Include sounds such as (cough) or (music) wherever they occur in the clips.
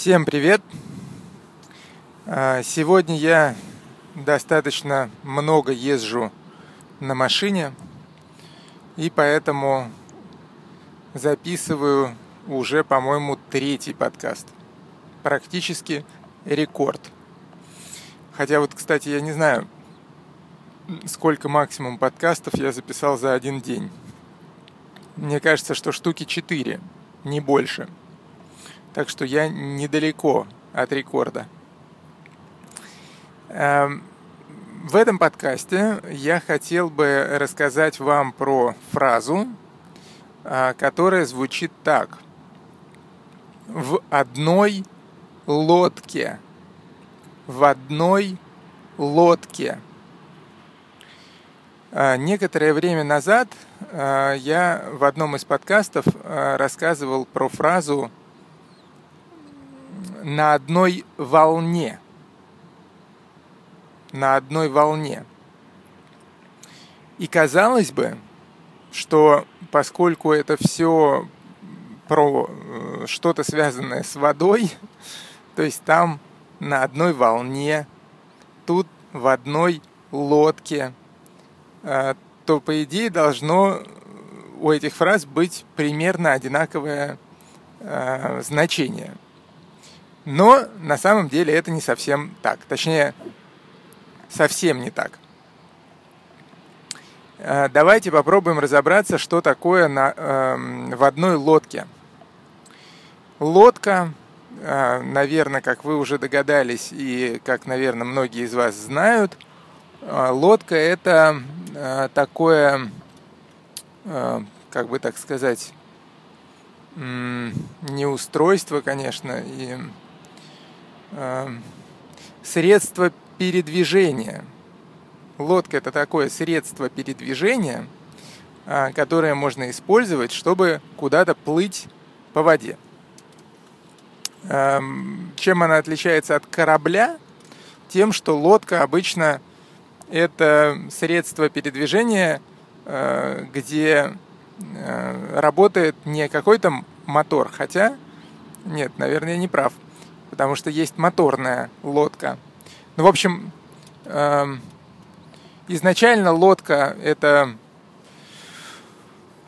Всем привет! А, сегодня я достаточно много езжу на машине, и поэтому записываю уже, по-моему, третий подкаст. Практически рекорд. Хотя вот, кстати, я не знаю, сколько максимум подкастов я записал за один день. Мне кажется, что штуки 4, не больше – так что я недалеко от рекорда. Эм, в этом подкасте я хотел бы рассказать вам про фразу, а, которая звучит так. В одной лодке. В одной лодке. А, некоторое время назад а, я в одном из подкастов рассказывал про фразу на одной волне. На одной волне. И казалось бы, что поскольку это все про э, что-то связанное с водой, (laughs) то есть там на одной волне, тут в одной лодке, э, то по идее должно у этих фраз быть примерно одинаковое э, значение – но на самом деле это не совсем так. Точнее, совсем не так. Э, давайте попробуем разобраться, что такое на, э, в одной лодке. Лодка, э, наверное, как вы уже догадались и как, наверное, многие из вас знают, э, лодка это э, такое, э, как бы так сказать, не устройство, конечно, и средство передвижения. Лодка это такое средство передвижения, а, которое можно использовать, чтобы куда-то плыть по воде. Эм, чем она отличается от корабля? Тем, что лодка обычно это средство передвижения, э, где э, работает не какой-то мотор, хотя, нет, наверное, я не прав – потому что есть моторная лодка. Ну, в общем, э, изначально лодка это,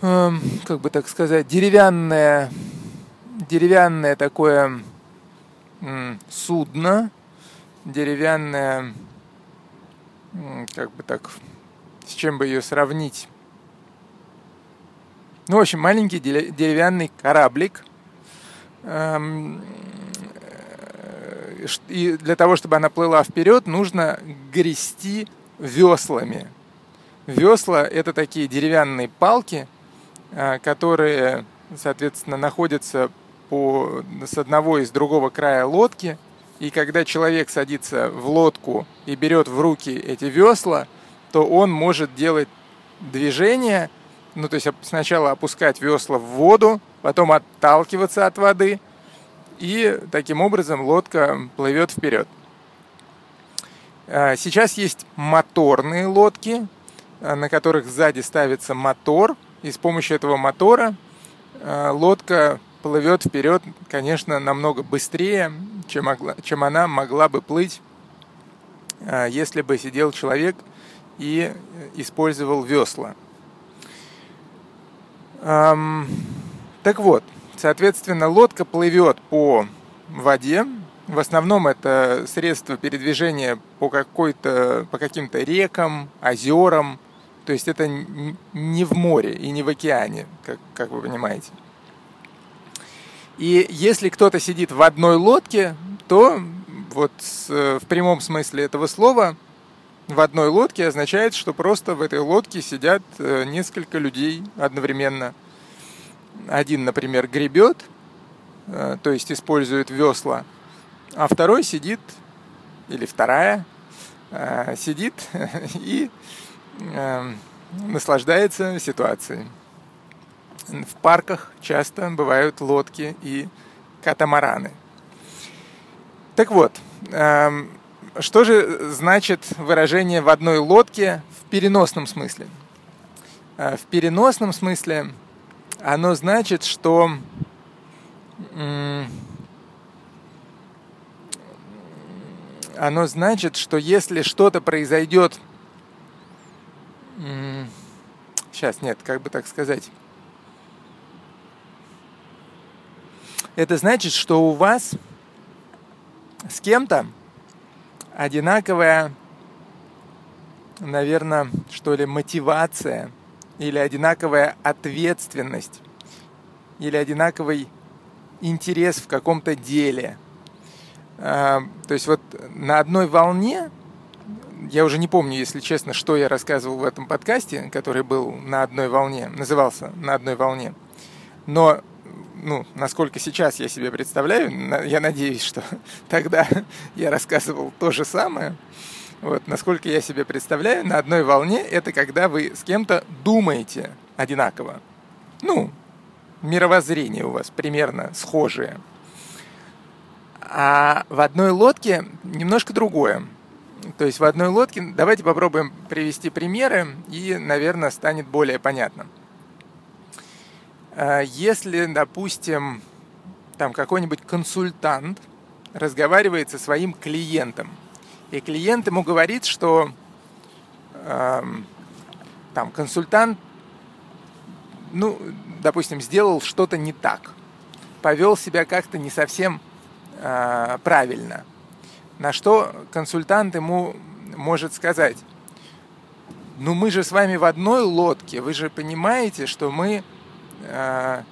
э, как бы так сказать, деревянное, деревянное такое судно, деревянное, как бы так, с чем бы ее сравнить. Ну, в общем, маленький деревянный кораблик, эм, и для того, чтобы она плыла вперед, нужно грести веслами. Весла – это такие деревянные палки, а, которые, соответственно, находятся по, с одного и с другого края лодки. И когда человек садится в лодку и берет в руки эти весла, то он может делать движение, ну то есть сначала опускать весла в воду, потом отталкиваться от воды – и таким образом лодка плывет вперед. А, сейчас есть моторные лодки, а, на которых сзади ставится мотор, и с помощью этого мотора а, лодка плывет вперед, конечно, намного быстрее, чем, чем она могла бы плыть, если бы сидел человек и использовал весла. Так вот, Соответственно, лодка плывет по воде. В основном это средство передвижения по, какой-то, по каким-то рекам, озерам. То есть это не в море и не в океане, как, как вы понимаете. И если кто-то сидит в одной лодке, то вот в прямом смысле этого слова в одной лодке означает, что просто в этой лодке сидят э, несколько людей одновременно – один, например, гребет, э, то есть использует весла, а второй сидит, или вторая, э, сидит (laughs) и э, наслаждается ситуацией. В парках часто бывают лодки и катамараны. Так вот, эм, что же значит выражение в одной лодке в переносном смысле? В переносном смысле оно значит, что оно значит, что если что-то произойдет... Сейчас, нет, как бы так сказать. Это значит, что у вас с кем-то одинаковая, наверное, что ли, мотивация или одинаковая ответственность или одинаковый интерес в каком-то деле. А, то есть вот на одной волне, я уже не помню, если честно, что я рассказывал в этом подкасте, который был на одной волне, назывался «На одной волне», но ну, насколько сейчас я себе представляю, я надеюсь, что (laughs) тогда я рассказывал то же самое. Вот, насколько я себе представляю, на одной волне это когда вы с кем-то думаете одинаково. Ну, мировоззрение у вас примерно схожее. А в одной лодке немножко другое. То есть в одной лодке, давайте попробуем привести примеры, и, наверное, станет более понятно. А если, допустим, там какой-нибудь консультант разговаривает со своим клиентом, и клиент ему говорит, что э, там консультант ну, допустим, сделал что-то не так, повел себя как-то не совсем э, правильно, на что консультант ему может сказать, ну мы же с вами в одной лодке, вы же понимаете, что мы э,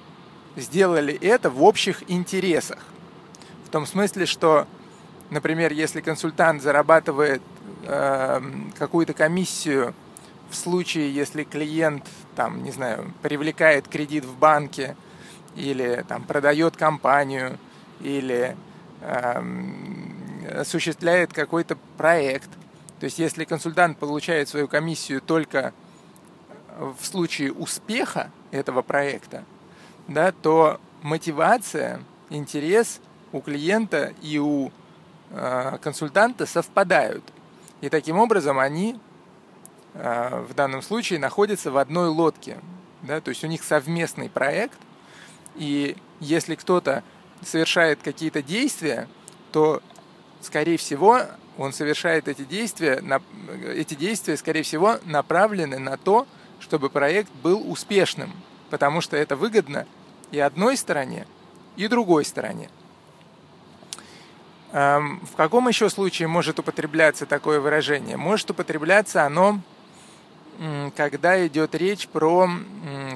сделали это в общих интересах. В том смысле, что, например, если консультант зарабатывает э, какую-то комиссию в случае, если клиент, там, не знаю, привлекает кредит в банке или там продает компанию или э, осуществляет какой-то проект. То есть, если консультант получает свою комиссию только в случае успеха этого проекта, да, то мотивация, интерес у клиента и у консультанта совпадают. И таким образом они Э, в данном случае находятся в одной лодке. Да? То есть у них совместный проект, и если кто-то совершает какие-то действия, то, скорее всего, он совершает эти действия, эти действия, скорее всего, направлены на то, чтобы проект был успешным, потому что это выгодно и одной стороне, и другой стороне. Эм, в каком еще случае может употребляться такое выражение? Может употребляться оно когда идет речь про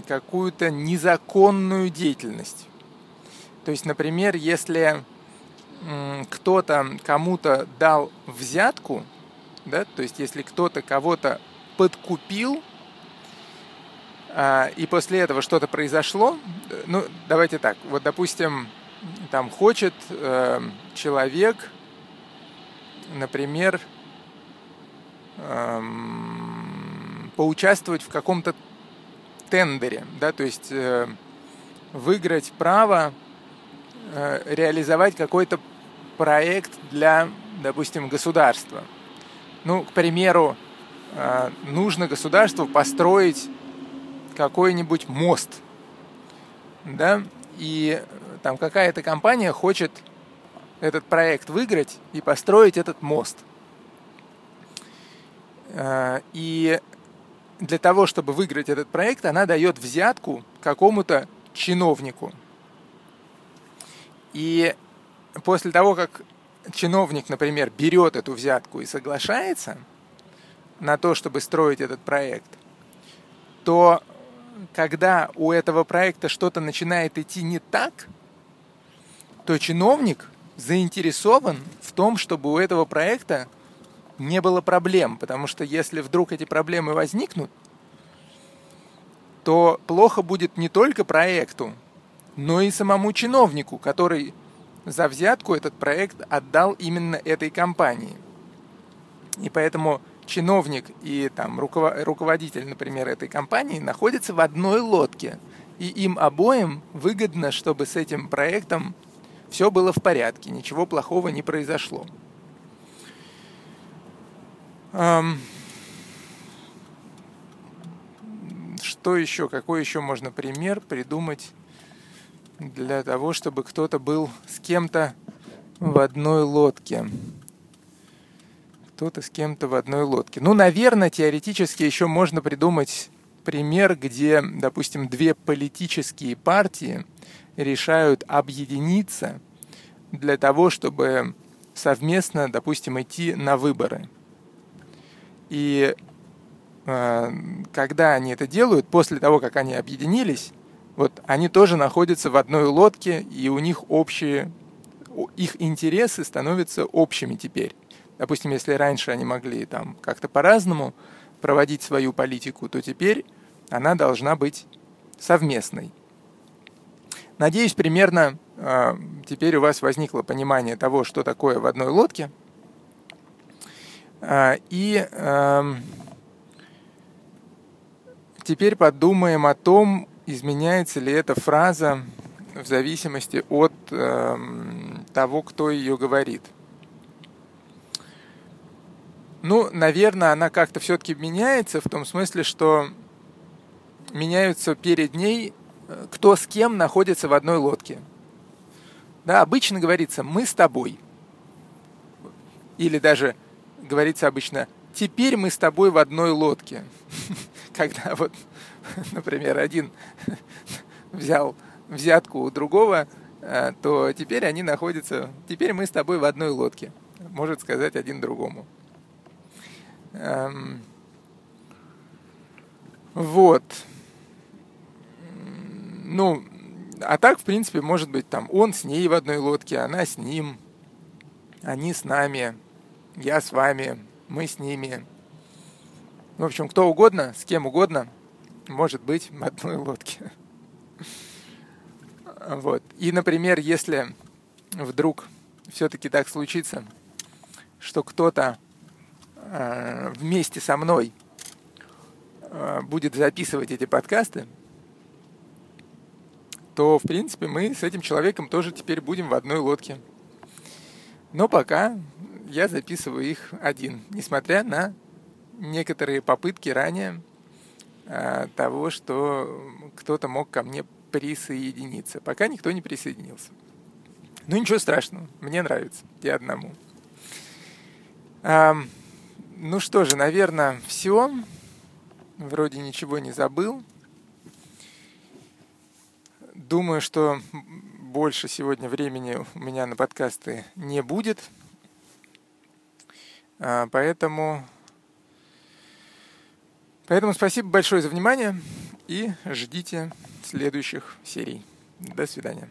какую-то незаконную деятельность. То есть, например, если кто-то кому-то дал взятку, да, то есть если кто-то кого-то подкупил, а, и после этого что-то произошло, ну, давайте так, вот, допустим, там хочет э, человек, например, эм, поучаствовать в каком-то тендере, да, то есть э, выиграть право э, реализовать какой-то проект для, допустим, государства. Ну, к примеру, э, нужно государству построить какой-нибудь мост, да, и там какая-то компания хочет этот проект выиграть и построить этот мост. Э, и для того, чтобы выиграть этот проект, она дает взятку какому-то чиновнику. И после того, как чиновник, например, берет эту взятку и соглашается на то, чтобы строить этот проект, то когда у этого проекта что-то начинает идти не так, то чиновник заинтересован в том, чтобы у этого проекта не было проблем, потому что если вдруг эти проблемы возникнут, то плохо будет не только проекту, но и самому чиновнику, который за взятку этот проект отдал именно этой компании. И поэтому чиновник и там, руководитель, например, этой компании находятся в одной лодке. И им обоим выгодно, чтобы с этим проектом все было в порядке, ничего плохого не произошло. Что еще? Какой еще можно пример придумать для того, чтобы кто-то был с кем-то в одной лодке? кто-то с кем-то в одной лодке. Ну, наверное, теоретически еще можно придумать пример, где, допустим, две политические партии решают объединиться для того, чтобы совместно, допустим, идти на выборы. И э, когда они это делают, после того, как они объединились, вот они тоже находятся в одной лодке, и у них общие, их интересы становятся общими теперь. Допустим, если раньше они могли там как-то по-разному проводить свою политику, то теперь она должна быть совместной. Надеюсь, примерно э, теперь у вас возникло понимание того, что такое в одной лодке. Э, и э, теперь подумаем о том, изменяется ли эта фраза в зависимости от э, того, кто ее говорит. Ну, наверное, она как-то все-таки меняется в том смысле, что меняются перед ней, э, кто с кем находится в одной лодке. Да, обычно говорится «мы с тобой». Или даже говорится обычно «теперь мы с тобой в одной лодке». (laughs) Когда вот (laughs) например, один (laughs) взял взятку у другого, э, то теперь они находятся, теперь мы с тобой в одной лодке, может сказать один другому. Эм, вот. Ну, а так, в принципе, может быть, там он с ней в одной лодке, она с ним, они с нами, я с вами, мы с ними. В общем, кто угодно, с кем угодно – может быть в одной лодке. Вот. И, например, если вдруг все-таки так случится, что кто-то вместе со мной э, будет записывать эти подкасты, то, в принципе, мы с этим человеком тоже теперь будем в одной лодке. Но пока я записываю их один, несмотря на некоторые попытки ранее Э, того, что кто-то мог ко мне присоединиться. Пока никто не присоединился. Ну ничего страшного, мне нравится, и одному. Ну что же, наверное, все. Вроде ничего не забыл. Думаю, что больше сегодня времени у меня на подкасты не будет. А, поэтому Поэтому спасибо большое за внимание и ждите следующих серий. До свидания.